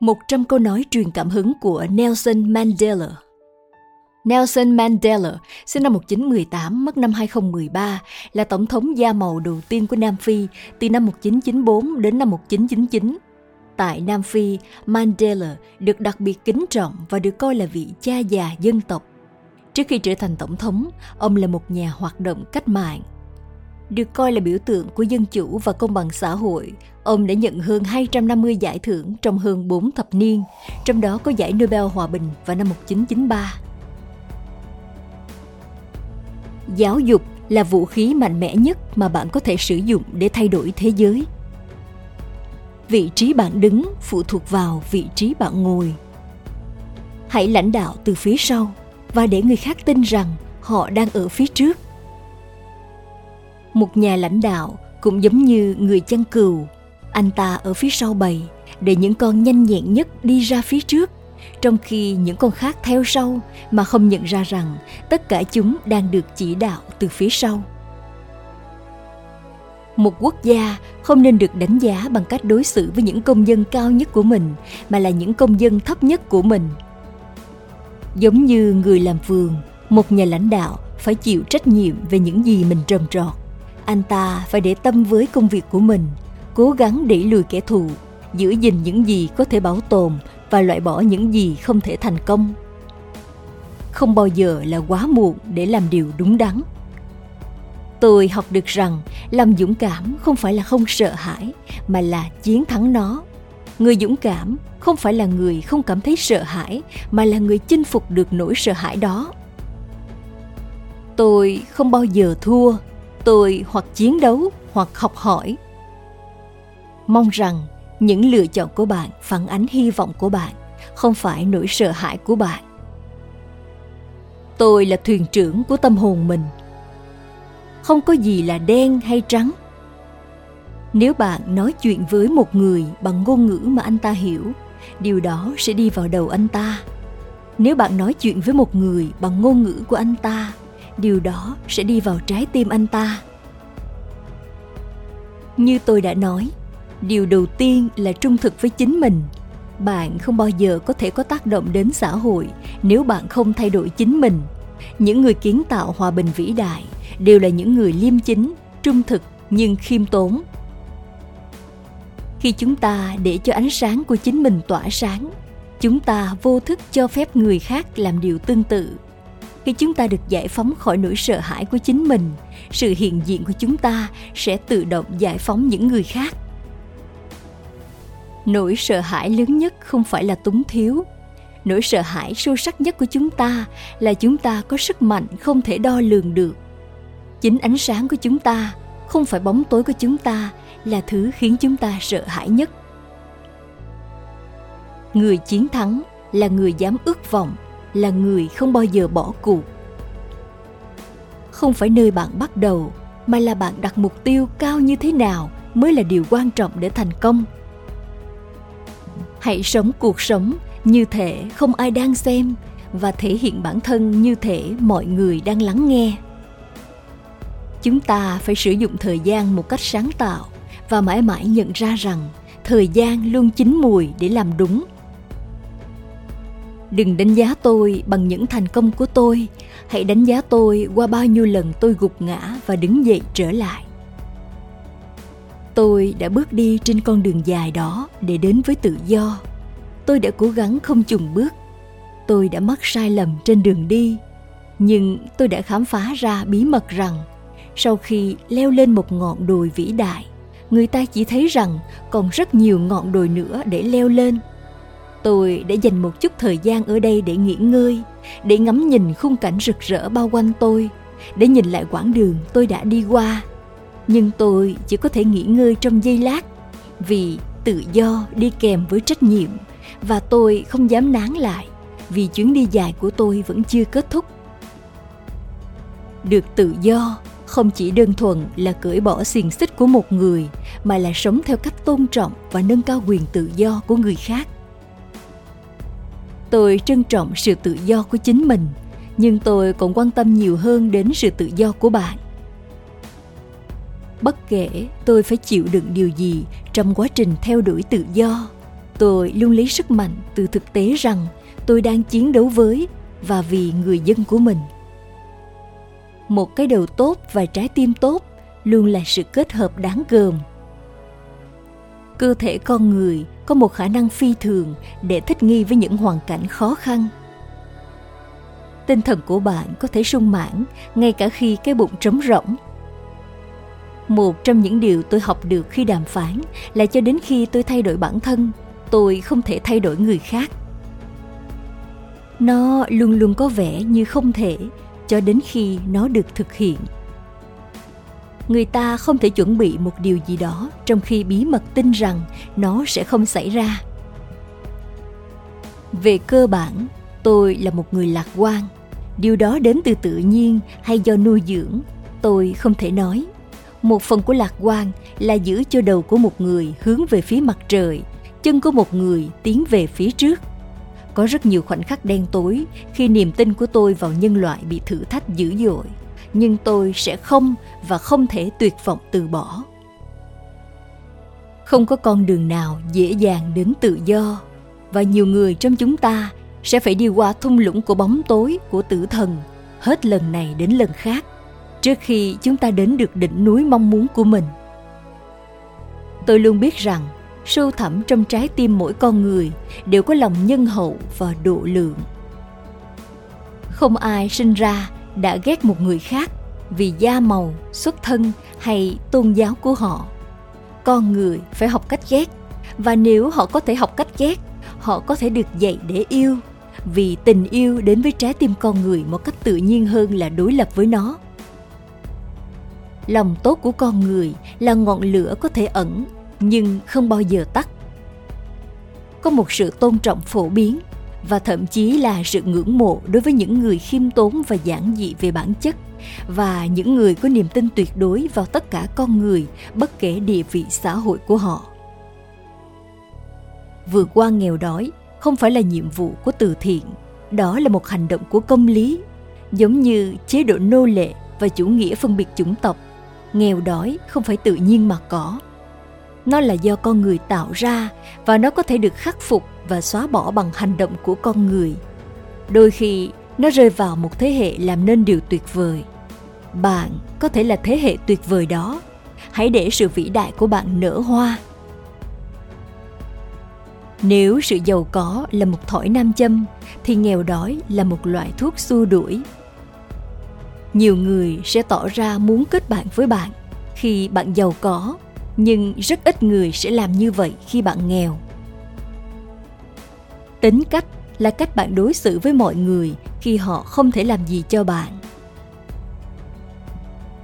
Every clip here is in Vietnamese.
100 câu nói truyền cảm hứng của Nelson Mandela. Nelson Mandela, sinh năm 1918, mất năm 2013, là tổng thống da màu đầu tiên của Nam Phi từ năm 1994 đến năm 1999. Tại Nam Phi, Mandela được đặc biệt kính trọng và được coi là vị cha già dân tộc. Trước khi trở thành tổng thống, ông là một nhà hoạt động cách mạng, được coi là biểu tượng của dân chủ và công bằng xã hội, ông đã nhận hơn 250 giải thưởng trong hơn 4 thập niên, trong đó có giải Nobel Hòa bình vào năm 1993. Giáo dục là vũ khí mạnh mẽ nhất mà bạn có thể sử dụng để thay đổi thế giới. Vị trí bạn đứng phụ thuộc vào vị trí bạn ngồi. Hãy lãnh đạo từ phía sau và để người khác tin rằng họ đang ở phía trước một nhà lãnh đạo cũng giống như người chăn cừu. Anh ta ở phía sau bầy, để những con nhanh nhẹn nhất đi ra phía trước. Trong khi những con khác theo sau, mà không nhận ra rằng tất cả chúng đang được chỉ đạo từ phía sau. Một quốc gia không nên được đánh giá bằng cách đối xử với những công dân cao nhất của mình, mà là những công dân thấp nhất của mình. Giống như người làm vườn, một nhà lãnh đạo phải chịu trách nhiệm về những gì mình trồng trọt anh ta phải để tâm với công việc của mình, cố gắng đẩy lùi kẻ thù, giữ gìn những gì có thể bảo tồn và loại bỏ những gì không thể thành công. Không bao giờ là quá muộn để làm điều đúng đắn. Tôi học được rằng làm dũng cảm không phải là không sợ hãi, mà là chiến thắng nó. Người dũng cảm không phải là người không cảm thấy sợ hãi, mà là người chinh phục được nỗi sợ hãi đó. Tôi không bao giờ thua tôi hoặc chiến đấu hoặc học hỏi. Mong rằng những lựa chọn của bạn phản ánh hy vọng của bạn, không phải nỗi sợ hãi của bạn. Tôi là thuyền trưởng của tâm hồn mình. Không có gì là đen hay trắng. Nếu bạn nói chuyện với một người bằng ngôn ngữ mà anh ta hiểu, điều đó sẽ đi vào đầu anh ta. Nếu bạn nói chuyện với một người bằng ngôn ngữ của anh ta điều đó sẽ đi vào trái tim anh ta. Như tôi đã nói, điều đầu tiên là trung thực với chính mình. Bạn không bao giờ có thể có tác động đến xã hội nếu bạn không thay đổi chính mình. Những người kiến tạo hòa bình vĩ đại đều là những người liêm chính, trung thực nhưng khiêm tốn. Khi chúng ta để cho ánh sáng của chính mình tỏa sáng, chúng ta vô thức cho phép người khác làm điều tương tự khi chúng ta được giải phóng khỏi nỗi sợ hãi của chính mình, sự hiện diện của chúng ta sẽ tự động giải phóng những người khác. Nỗi sợ hãi lớn nhất không phải là túng thiếu. Nỗi sợ hãi sâu sắc nhất của chúng ta là chúng ta có sức mạnh không thể đo lường được. Chính ánh sáng của chúng ta, không phải bóng tối của chúng ta, là thứ khiến chúng ta sợ hãi nhất. Người chiến thắng là người dám ước vọng là người không bao giờ bỏ cuộc. Không phải nơi bạn bắt đầu, mà là bạn đặt mục tiêu cao như thế nào mới là điều quan trọng để thành công. Hãy sống cuộc sống như thể không ai đang xem và thể hiện bản thân như thể mọi người đang lắng nghe. Chúng ta phải sử dụng thời gian một cách sáng tạo và mãi mãi nhận ra rằng thời gian luôn chín mùi để làm đúng đừng đánh giá tôi bằng những thành công của tôi. Hãy đánh giá tôi qua bao nhiêu lần tôi gục ngã và đứng dậy trở lại. Tôi đã bước đi trên con đường dài đó để đến với tự do. Tôi đã cố gắng không chùng bước. Tôi đã mắc sai lầm trên đường đi. Nhưng tôi đã khám phá ra bí mật rằng, sau khi leo lên một ngọn đồi vĩ đại, người ta chỉ thấy rằng còn rất nhiều ngọn đồi nữa để leo lên tôi đã dành một chút thời gian ở đây để nghỉ ngơi, để ngắm nhìn khung cảnh rực rỡ bao quanh tôi, để nhìn lại quãng đường tôi đã đi qua. Nhưng tôi chỉ có thể nghỉ ngơi trong giây lát, vì tự do đi kèm với trách nhiệm, và tôi không dám nán lại, vì chuyến đi dài của tôi vẫn chưa kết thúc. Được tự do không chỉ đơn thuần là cởi bỏ xiềng xích của một người, mà là sống theo cách tôn trọng và nâng cao quyền tự do của người khác tôi trân trọng sự tự do của chính mình, nhưng tôi còn quan tâm nhiều hơn đến sự tự do của bạn. Bất kể tôi phải chịu đựng điều gì trong quá trình theo đuổi tự do, tôi luôn lấy sức mạnh từ thực tế rằng tôi đang chiến đấu với và vì người dân của mình. Một cái đầu tốt và trái tim tốt luôn là sự kết hợp đáng gờm cơ thể con người có một khả năng phi thường để thích nghi với những hoàn cảnh khó khăn. Tinh thần của bạn có thể sung mãn ngay cả khi cái bụng trống rỗng. Một trong những điều tôi học được khi đàm phán là cho đến khi tôi thay đổi bản thân, tôi không thể thay đổi người khác. Nó luôn luôn có vẻ như không thể cho đến khi nó được thực hiện người ta không thể chuẩn bị một điều gì đó trong khi bí mật tin rằng nó sẽ không xảy ra. Về cơ bản, tôi là một người lạc quan. Điều đó đến từ tự nhiên hay do nuôi dưỡng, tôi không thể nói. Một phần của lạc quan là giữ cho đầu của một người hướng về phía mặt trời, chân của một người tiến về phía trước. Có rất nhiều khoảnh khắc đen tối khi niềm tin của tôi vào nhân loại bị thử thách dữ dội nhưng tôi sẽ không và không thể tuyệt vọng từ bỏ. Không có con đường nào dễ dàng đến tự do, và nhiều người trong chúng ta sẽ phải đi qua thung lũng của bóng tối của tử thần hết lần này đến lần khác, trước khi chúng ta đến được đỉnh núi mong muốn của mình. Tôi luôn biết rằng, sâu thẳm trong trái tim mỗi con người đều có lòng nhân hậu và độ lượng. Không ai sinh ra đã ghét một người khác vì da màu, xuất thân hay tôn giáo của họ. Con người phải học cách ghét, và nếu họ có thể học cách ghét, họ có thể được dạy để yêu, vì tình yêu đến với trái tim con người một cách tự nhiên hơn là đối lập với nó. Lòng tốt của con người là ngọn lửa có thể ẩn, nhưng không bao giờ tắt. Có một sự tôn trọng phổ biến và thậm chí là sự ngưỡng mộ đối với những người khiêm tốn và giản dị về bản chất, và những người có niềm tin tuyệt đối vào tất cả con người, bất kể địa vị xã hội của họ. Vượt qua nghèo đói không phải là nhiệm vụ của từ thiện, đó là một hành động của công lý, giống như chế độ nô lệ và chủ nghĩa phân biệt chủng tộc. Nghèo đói không phải tự nhiên mà có. Nó là do con người tạo ra và nó có thể được khắc phục và xóa bỏ bằng hành động của con người. Đôi khi, nó rơi vào một thế hệ làm nên điều tuyệt vời. Bạn có thể là thế hệ tuyệt vời đó. Hãy để sự vĩ đại của bạn nở hoa. Nếu sự giàu có là một thỏi nam châm, thì nghèo đói là một loại thuốc xua đuổi. Nhiều người sẽ tỏ ra muốn kết bạn với bạn khi bạn giàu có, nhưng rất ít người sẽ làm như vậy khi bạn nghèo tính cách là cách bạn đối xử với mọi người khi họ không thể làm gì cho bạn.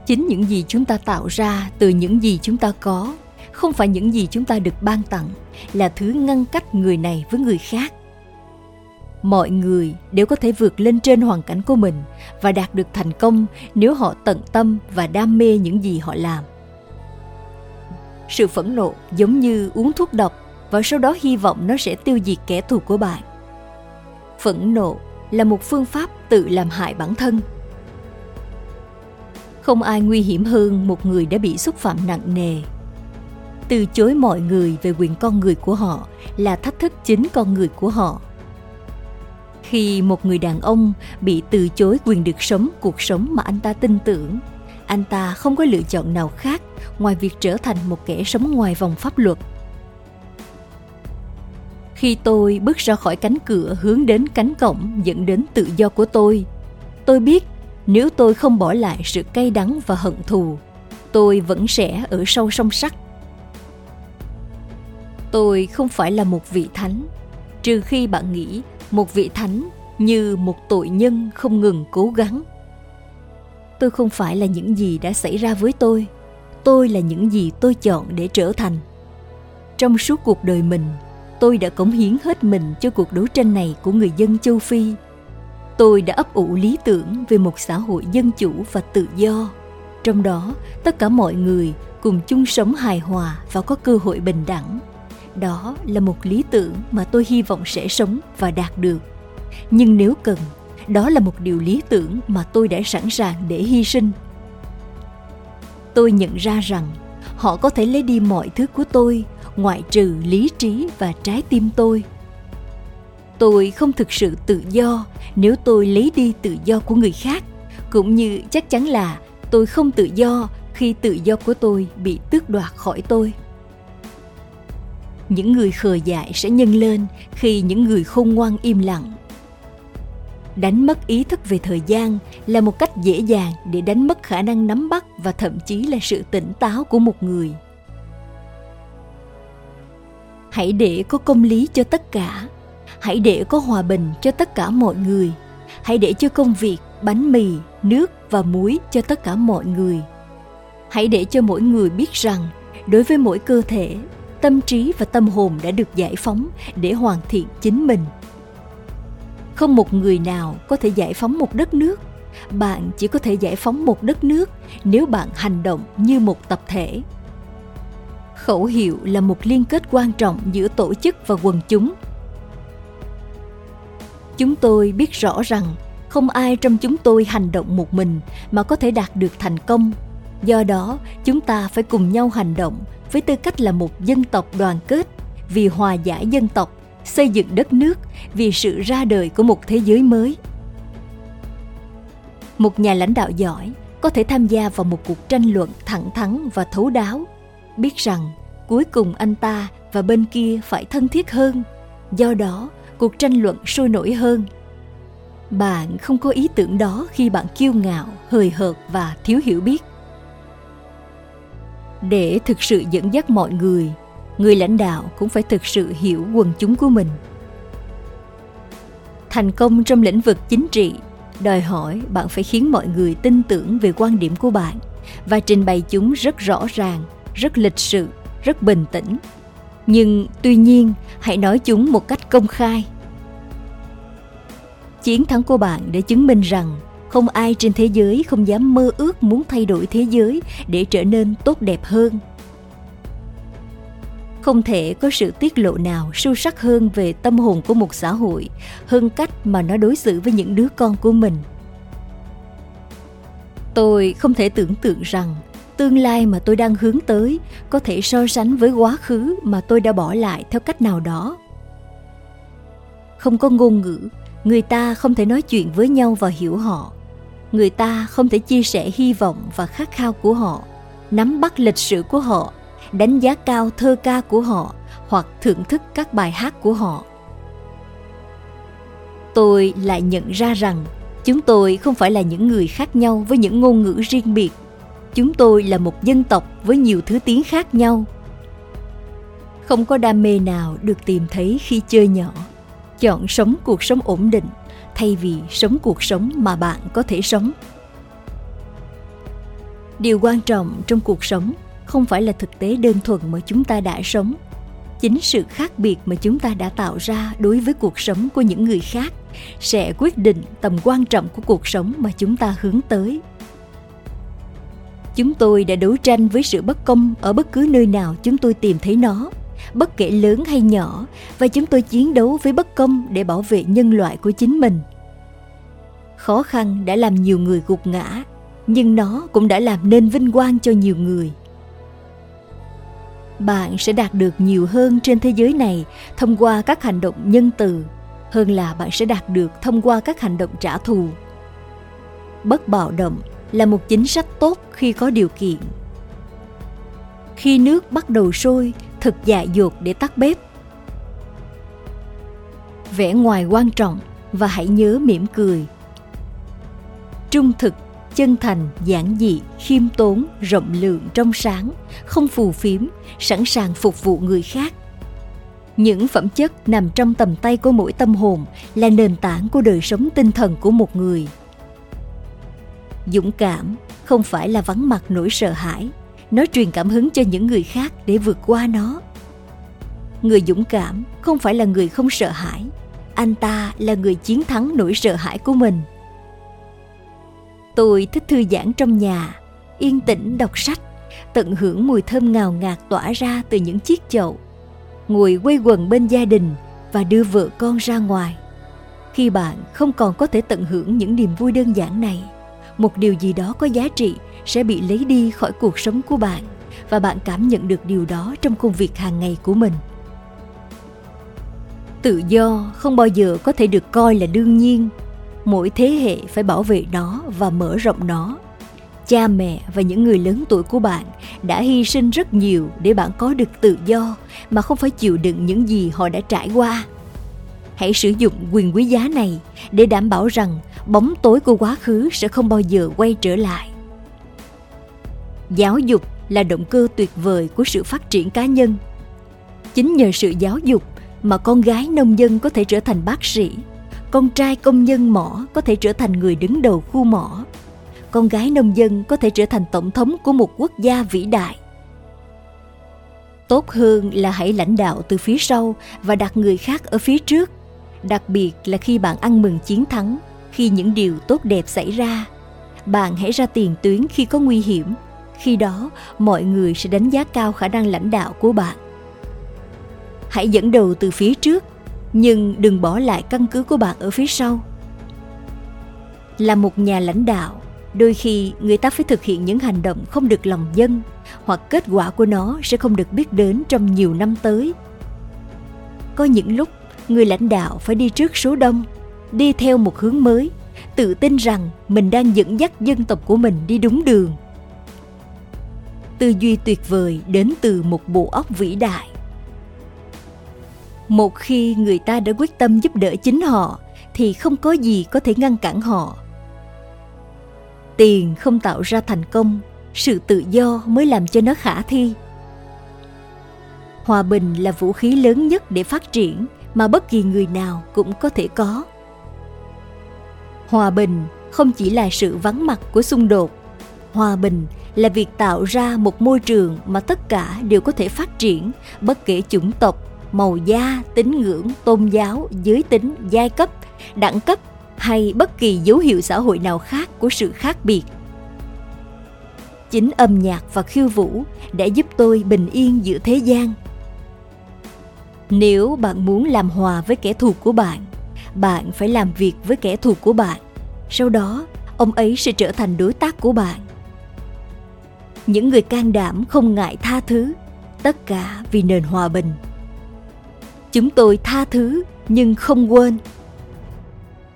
Chính những gì chúng ta tạo ra từ những gì chúng ta có, không phải những gì chúng ta được ban tặng, là thứ ngăn cách người này với người khác. Mọi người đều có thể vượt lên trên hoàn cảnh của mình và đạt được thành công nếu họ tận tâm và đam mê những gì họ làm. Sự phẫn nộ giống như uống thuốc độc và sau đó hy vọng nó sẽ tiêu diệt kẻ thù của bạn. Phẫn nộ là một phương pháp tự làm hại bản thân. Không ai nguy hiểm hơn một người đã bị xúc phạm nặng nề. Từ chối mọi người về quyền con người của họ là thách thức chính con người của họ. Khi một người đàn ông bị từ chối quyền được sống cuộc sống mà anh ta tin tưởng, anh ta không có lựa chọn nào khác ngoài việc trở thành một kẻ sống ngoài vòng pháp luật khi tôi bước ra khỏi cánh cửa hướng đến cánh cổng dẫn đến tự do của tôi. Tôi biết nếu tôi không bỏ lại sự cay đắng và hận thù, tôi vẫn sẽ ở sâu sông sắt tôi không phải là một vị thánh, trừ khi bạn nghĩ một vị thánh như một tội nhân không ngừng cố gắng. Tôi không phải là những gì đã xảy ra với tôi tôi là những gì tôi chọn để trở thành. Trong suốt cuộc đời mình tôi đã cống hiến hết mình cho cuộc đấu tranh này của người dân châu phi. Tôi đã ấp ủ lý tưởng về một xã hội dân chủ và tự do. Trong đó, tất cả mọi người cùng chung sống hài hòa và có cơ hội bình đẳng. Đó là một lý tưởng mà tôi hy vọng sẽ sống và đạt được. Nhưng nếu cần, đó là một điều lý tưởng mà tôi đã sẵn sàng để hy sinh. Tôi nhận ra rằng họ có thể lấy đi mọi thứ của tôi ngoại trừ lý trí và trái tim tôi. Tôi không thực sự tự do nếu tôi lấy đi tự do của người khác, cũng như chắc chắn là tôi không tự do khi tự do của tôi bị tước đoạt khỏi tôi. Những người khờ dại sẽ nhân lên khi những người khôn ngoan im lặng. Đánh mất ý thức về thời gian là một cách dễ dàng để đánh mất khả năng nắm bắt và thậm chí là sự tỉnh táo của một người hãy để có công lý cho tất cả. Hãy để có hòa bình cho tất cả mọi người. Hãy để cho công việc, bánh mì, nước và muối cho tất cả mọi người. Hãy để cho mỗi người biết rằng, đối với mỗi cơ thể, tâm trí và tâm hồn đã được giải phóng để hoàn thiện chính mình. Không một người nào có thể giải phóng một đất nước. Bạn chỉ có thể giải phóng một đất nước nếu bạn hành động như một tập thể khẩu hiệu là một liên kết quan trọng giữa tổ chức và quần chúng. Chúng tôi biết rõ rằng không ai trong chúng tôi hành động một mình mà có thể đạt được thành công. Do đó, chúng ta phải cùng nhau hành động với tư cách là một dân tộc đoàn kết, vì hòa giải dân tộc, xây dựng đất nước, vì sự ra đời của một thế giới mới. Một nhà lãnh đạo giỏi có thể tham gia vào một cuộc tranh luận thẳng thắn và thấu đáo biết rằng cuối cùng anh ta và bên kia phải thân thiết hơn. Do đó, cuộc tranh luận sôi nổi hơn. Bạn không có ý tưởng đó khi bạn kiêu ngạo, hời hợt và thiếu hiểu biết. Để thực sự dẫn dắt mọi người người lãnh đạo cũng phải thực sự hiểu quần chúng của mình. Thành công trong lĩnh vực chính trị, đòi hỏi bạn phải khiến mọi người tin tưởng về quan điểm của bạn và trình bày chúng rất rõ ràng rất lịch sự, rất bình tĩnh. Nhưng tuy nhiên, hãy nói chúng một cách công khai. Chiến thắng của bạn để chứng minh rằng không ai trên thế giới không dám mơ ước muốn thay đổi thế giới để trở nên tốt đẹp hơn. Không thể có sự tiết lộ nào sâu sắc hơn về tâm hồn của một xã hội hơn cách mà nó đối xử với những đứa con của mình. Tôi không thể tưởng tượng rằng tương lai mà tôi đang hướng tới có thể so sánh với quá khứ mà tôi đã bỏ lại theo cách nào đó. Không có ngôn ngữ, người ta không thể nói chuyện với nhau và hiểu họ. Người ta không thể chia sẻ hy vọng và khát khao của họ, nắm bắt lịch sử của họ, đánh giá cao thơ ca của họ hoặc thưởng thức các bài hát của họ. Tôi lại nhận ra rằng chúng tôi không phải là những người khác nhau với những ngôn ngữ riêng biệt chúng tôi là một dân tộc với nhiều thứ tiếng khác nhau. Không có đam mê nào được tìm thấy khi chơi nhỏ. Chọn sống cuộc sống ổn định, thay vì sống cuộc sống mà bạn có thể sống. Điều quan trọng trong cuộc sống không phải là thực tế đơn thuần mà chúng ta đã sống, chính sự khác biệt mà chúng ta đã tạo ra đối với cuộc sống của những người khác sẽ quyết định tầm quan trọng của cuộc sống mà chúng ta hướng tới chúng tôi đã đấu tranh với sự bất công ở bất cứ nơi nào chúng tôi tìm thấy nó, bất kể lớn hay nhỏ, và chúng tôi chiến đấu với bất công để bảo vệ nhân loại của chính mình. Khó khăn đã làm nhiều người gục ngã, nhưng nó cũng đã làm nên vinh quang cho nhiều người. Bạn sẽ đạt được nhiều hơn trên thế giới này thông qua các hành động nhân từ, hơn là bạn sẽ đạt được thông qua các hành động trả thù. Bất bạo động là một chính sách tốt khi có điều kiện. Khi nước bắt đầu sôi, thực dạ dột để tắt bếp. Vẻ ngoài quan trọng và hãy nhớ mỉm cười. Trung thực, chân thành, giản dị, khiêm tốn, rộng lượng trong sáng, không phù phiếm, sẵn sàng phục vụ người khác. Những phẩm chất nằm trong tầm tay của mỗi tâm hồn là nền tảng của đời sống tinh thần của một người dũng cảm, không phải là vắng mặt nỗi sợ hãi. Nó truyền cảm hứng cho những người khác để vượt qua nó. Người dũng cảm không phải là người không sợ hãi. Anh ta là người chiến thắng nỗi sợ hãi của mình. Tôi thích thư giãn trong nhà, yên tĩnh đọc sách, tận hưởng mùi thơm ngào ngạt tỏa ra từ những chiếc chậu, ngồi quây quần bên gia đình và đưa vợ con ra ngoài. Khi bạn không còn có thể tận hưởng những niềm vui đơn giản này một điều gì đó có giá trị sẽ bị lấy đi khỏi cuộc sống của bạn, và bạn cảm nhận được điều đó trong công việc hàng ngày của mình. Tự do không bao giờ có thể được coi là đương nhiên. Mỗi thế hệ phải bảo vệ nó và mở rộng nó. Cha mẹ và những người lớn tuổi của bạn đã hy sinh rất nhiều để bạn có được tự do, mà không phải chịu đựng những gì họ đã trải qua. Hãy sử dụng quyền quý giá này để đảm bảo rằng bóng tối của quá khứ sẽ không bao giờ quay trở lại. Giáo dục là động cơ tuyệt vời của sự phát triển cá nhân. Chính nhờ sự giáo dục mà con gái nông dân có thể trở thành bác sĩ, con trai công nhân mỏ có thể trở thành người đứng đầu khu mỏ, con gái nông dân có thể trở thành tổng thống của một quốc gia vĩ đại. Tốt hơn là hãy lãnh đạo từ phía sau và đặt người khác ở phía trước, đặc biệt là khi bạn ăn mừng chiến thắng khi những điều tốt đẹp xảy ra. Bạn hãy ra tiền tuyến khi có nguy hiểm. Khi đó, mọi người sẽ đánh giá cao khả năng lãnh đạo của bạn. Hãy dẫn đầu từ phía trước, nhưng đừng bỏ lại căn cứ của bạn ở phía sau. Là một nhà lãnh đạo, đôi khi người ta phải thực hiện những hành động không được lòng dân, hoặc kết quả của nó sẽ không được biết đến trong nhiều năm tới. Có những lúc, người lãnh đạo phải đi trước số đông đi theo một hướng mới, tự tin rằng mình đang dẫn dắt dân tộc của mình đi đúng đường. Tư duy tuyệt vời đến từ một bộ óc vĩ đại. Một khi người ta đã quyết tâm giúp đỡ chính họ, thì không có gì có thể ngăn cản họ. Tiền không tạo ra thành công, sự tự do mới làm cho nó khả thi. Hòa bình là vũ khí lớn nhất để phát triển mà bất kỳ người nào cũng có thể có hòa bình không chỉ là sự vắng mặt của xung đột, hòa bình là việc tạo ra một môi trường mà tất cả đều có thể phát triển bất kể chủng tộc, màu da, tín ngưỡng, tôn giáo, giới tính, giai cấp, đẳng cấp hay bất kỳ dấu hiệu xã hội nào khác của sự khác biệt. Chính âm nhạc và khiêu vũ đã giúp tôi bình yên giữa thế gian. Nếu bạn muốn làm hòa với kẻ thù của bạn bạn phải làm việc với kẻ thù của bạn. Sau đó, ông ấy sẽ trở thành đối tác của bạn. Những người can đảm không ngại tha thứ, tất cả vì nền hòa bình. Chúng tôi tha thứ, nhưng không quên.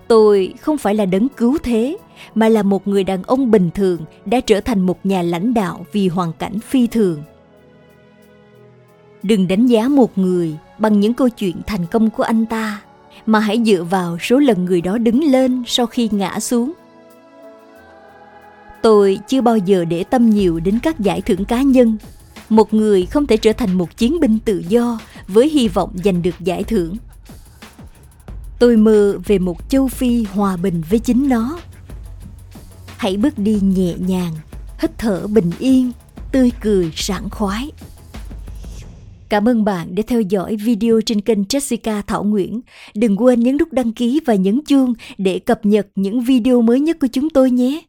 Tôi không phải là đấng cứu thế, mà là một người đàn ông bình thường đã trở thành một nhà lãnh đạo vì hoàn cảnh phi thường. Đừng đánh giá một người bằng những câu chuyện thành công của anh ta mà hãy dựa vào số lần người đó đứng lên sau khi ngã xuống. Tôi chưa bao giờ để tâm nhiều đến các giải thưởng cá nhân. Một người không thể trở thành một chiến binh tự do với hy vọng giành được giải thưởng. Tôi mơ về một châu phi hòa bình với chính nó. Hãy bước đi nhẹ nhàng, hít thở bình yên, tươi cười sảng khoái. Cảm ơn bạn đã theo dõi video trên kênh Jessica Thảo Nguyễn. Đừng quên nhấn nút đăng ký và nhấn chuông để cập nhật những video mới nhất của chúng tôi nhé.